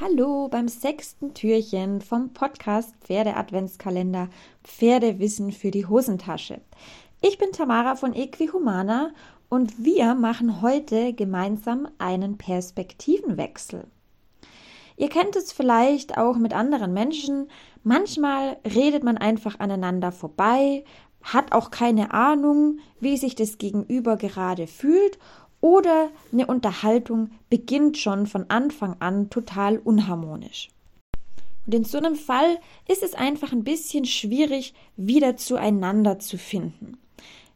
Hallo beim sechsten Türchen vom Podcast Pferde Adventskalender Pferdewissen für die Hosentasche. Ich bin Tamara von Equihumana und wir machen heute gemeinsam einen Perspektivenwechsel. Ihr kennt es vielleicht auch mit anderen Menschen. Manchmal redet man einfach aneinander vorbei, hat auch keine Ahnung, wie sich das Gegenüber gerade fühlt oder eine Unterhaltung beginnt schon von Anfang an total unharmonisch. Und in so einem Fall ist es einfach ein bisschen schwierig, wieder zueinander zu finden.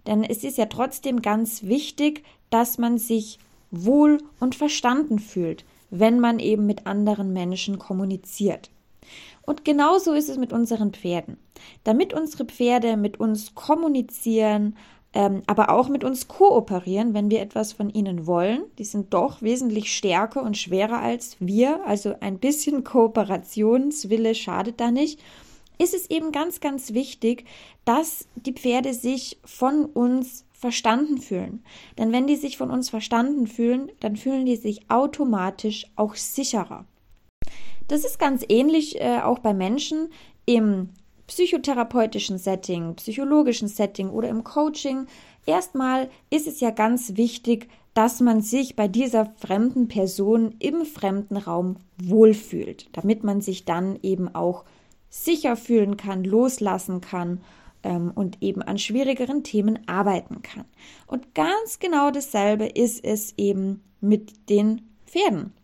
Denn es ist ja trotzdem ganz wichtig, dass man sich wohl und verstanden fühlt, wenn man eben mit anderen Menschen kommuniziert. Und genauso ist es mit unseren Pferden. Damit unsere Pferde mit uns kommunizieren, ähm, aber auch mit uns kooperieren, wenn wir etwas von ihnen wollen. Die sind doch wesentlich stärker und schwerer als wir, also ein bisschen Kooperationswille schadet da nicht. Ist es eben ganz, ganz wichtig, dass die Pferde sich von uns verstanden fühlen. Denn wenn die sich von uns verstanden fühlen, dann fühlen die sich automatisch auch sicherer. Das ist ganz ähnlich äh, auch bei Menschen im psychotherapeutischen Setting, psychologischen Setting oder im Coaching, erstmal ist es ja ganz wichtig, dass man sich bei dieser fremden Person im fremden Raum wohlfühlt, damit man sich dann eben auch sicher fühlen kann, loslassen kann ähm, und eben an schwierigeren Themen arbeiten kann. Und ganz genau dasselbe ist es eben mit den Pferden.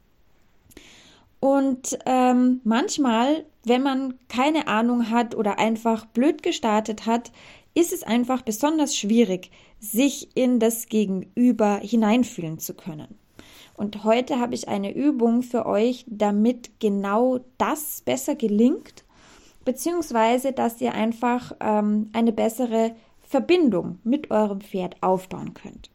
Und ähm, manchmal, wenn man keine Ahnung hat oder einfach blöd gestartet hat, ist es einfach besonders schwierig, sich in das Gegenüber hineinfühlen zu können. Und heute habe ich eine Übung für euch, damit genau das besser gelingt, beziehungsweise dass ihr einfach ähm, eine bessere Verbindung mit eurem Pferd aufbauen könnt.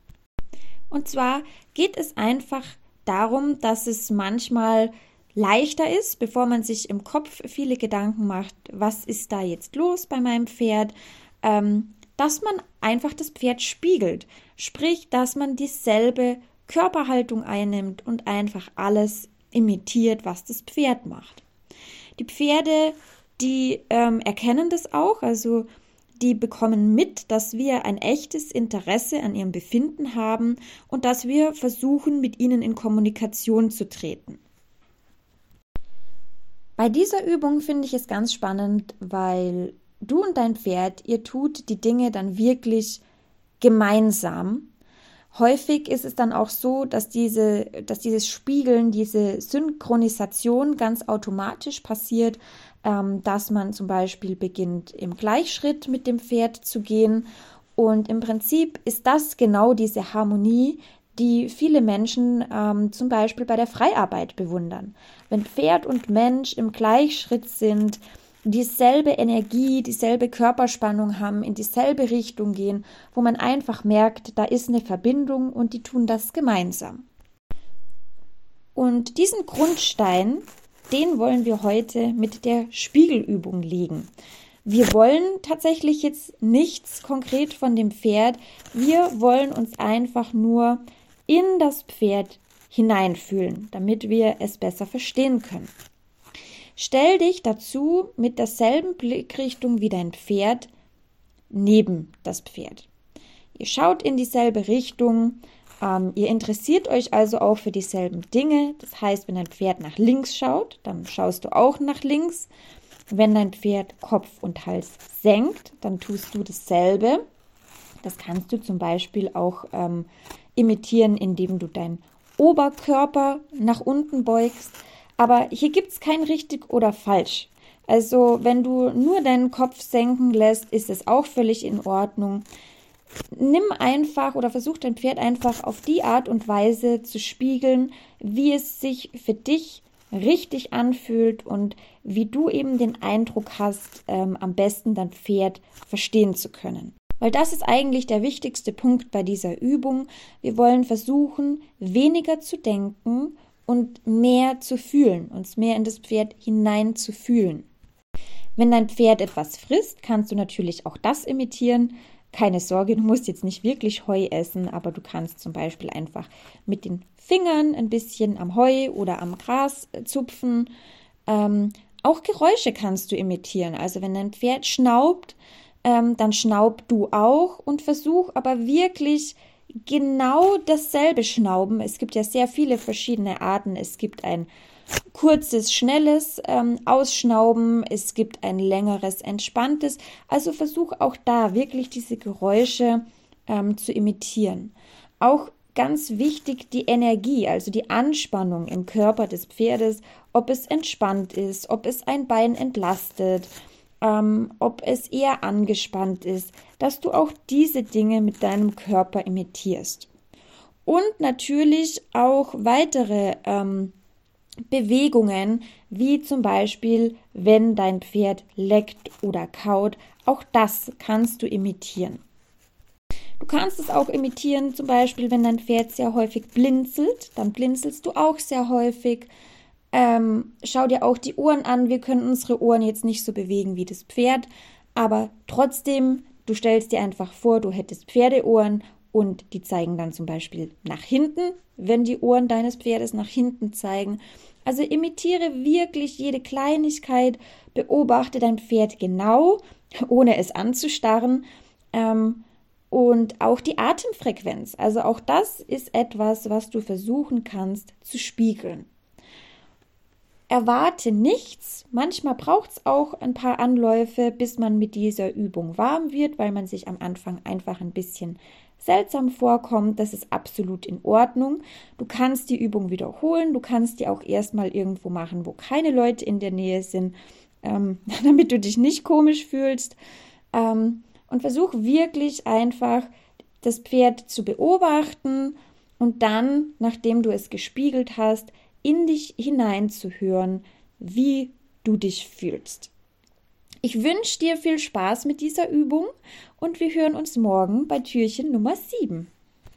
Und zwar geht es einfach darum, dass es manchmal leichter ist, bevor man sich im Kopf viele Gedanken macht, was ist da jetzt los bei meinem Pferd, ähm, dass man einfach das Pferd spiegelt. Sprich, dass man dieselbe Körperhaltung einnimmt und einfach alles imitiert, was das Pferd macht. Die Pferde, die ähm, erkennen das auch, also die bekommen mit, dass wir ein echtes Interesse an ihrem Befinden haben und dass wir versuchen, mit ihnen in Kommunikation zu treten. Bei dieser Übung finde ich es ganz spannend, weil du und dein Pferd, ihr tut die Dinge dann wirklich gemeinsam. Häufig ist es dann auch so, dass, diese, dass dieses Spiegeln, diese Synchronisation ganz automatisch passiert, ähm, dass man zum Beispiel beginnt, im Gleichschritt mit dem Pferd zu gehen. Und im Prinzip ist das genau diese Harmonie, die viele Menschen ähm, zum Beispiel bei der Freiarbeit bewundern. Wenn Pferd und Mensch im Gleichschritt sind, dieselbe Energie, dieselbe Körperspannung haben, in dieselbe Richtung gehen, wo man einfach merkt, da ist eine Verbindung und die tun das gemeinsam. Und diesen Grundstein, den wollen wir heute mit der Spiegelübung legen. Wir wollen tatsächlich jetzt nichts konkret von dem Pferd. Wir wollen uns einfach nur in das Pferd hineinfühlen, damit wir es besser verstehen können. Stell dich dazu mit derselben Blickrichtung wie dein Pferd neben das Pferd. Ihr schaut in dieselbe Richtung, ähm, ihr interessiert euch also auch für dieselben Dinge. Das heißt, wenn dein Pferd nach links schaut, dann schaust du auch nach links. Wenn dein Pferd Kopf und Hals senkt, dann tust du dasselbe. Das kannst du zum Beispiel auch ähm, imitieren, indem du deinen Oberkörper nach unten beugst. Aber hier gibt es kein richtig oder falsch. Also wenn du nur deinen Kopf senken lässt, ist es auch völlig in Ordnung. Nimm einfach oder versuch dein Pferd einfach auf die Art und Weise zu spiegeln, wie es sich für dich richtig anfühlt und wie du eben den Eindruck hast, ähm, am besten dein Pferd verstehen zu können. Weil das ist eigentlich der wichtigste Punkt bei dieser Übung. Wir wollen versuchen, weniger zu denken und mehr zu fühlen, uns mehr in das Pferd hinein zu fühlen. Wenn dein Pferd etwas frisst, kannst du natürlich auch das imitieren. Keine Sorge, du musst jetzt nicht wirklich Heu essen, aber du kannst zum Beispiel einfach mit den Fingern ein bisschen am Heu oder am Gras äh, zupfen. Ähm, auch Geräusche kannst du imitieren. Also wenn dein Pferd schnaubt, ähm, dann schnaub du auch und versuch aber wirklich genau dasselbe Schnauben. Es gibt ja sehr viele verschiedene Arten. Es gibt ein kurzes, schnelles ähm, Ausschnauben, es gibt ein längeres, entspanntes. Also versuch auch da wirklich diese Geräusche ähm, zu imitieren. Auch ganz wichtig die Energie, also die Anspannung im Körper des Pferdes, ob es entspannt ist, ob es ein Bein entlastet, ähm, ob es eher angespannt ist, dass du auch diese Dinge mit deinem Körper imitierst. Und natürlich auch weitere ähm, Bewegungen, wie zum Beispiel, wenn dein Pferd leckt oder kaut, auch das kannst du imitieren. Du kannst es auch imitieren, zum Beispiel, wenn dein Pferd sehr häufig blinzelt, dann blinzelst du auch sehr häufig. Ähm, schau dir auch die Ohren an. Wir können unsere Ohren jetzt nicht so bewegen wie das Pferd, aber trotzdem, du stellst dir einfach vor, du hättest Pferdeohren und die zeigen dann zum Beispiel nach hinten, wenn die Ohren deines Pferdes nach hinten zeigen. Also imitiere wirklich jede Kleinigkeit, beobachte dein Pferd genau, ohne es anzustarren. Ähm, und auch die Atemfrequenz. Also auch das ist etwas, was du versuchen kannst zu spiegeln. Erwarte nichts. Manchmal braucht es auch ein paar Anläufe, bis man mit dieser Übung warm wird, weil man sich am Anfang einfach ein bisschen seltsam vorkommt. Das ist absolut in Ordnung. Du kannst die Übung wiederholen. Du kannst die auch erstmal irgendwo machen, wo keine Leute in der Nähe sind, ähm, damit du dich nicht komisch fühlst. Ähm, und versuch wirklich einfach das Pferd zu beobachten und dann, nachdem du es gespiegelt hast, in dich hineinzuhören, wie du dich fühlst. Ich wünsche dir viel Spaß mit dieser Übung und wir hören uns morgen bei Türchen Nummer 7.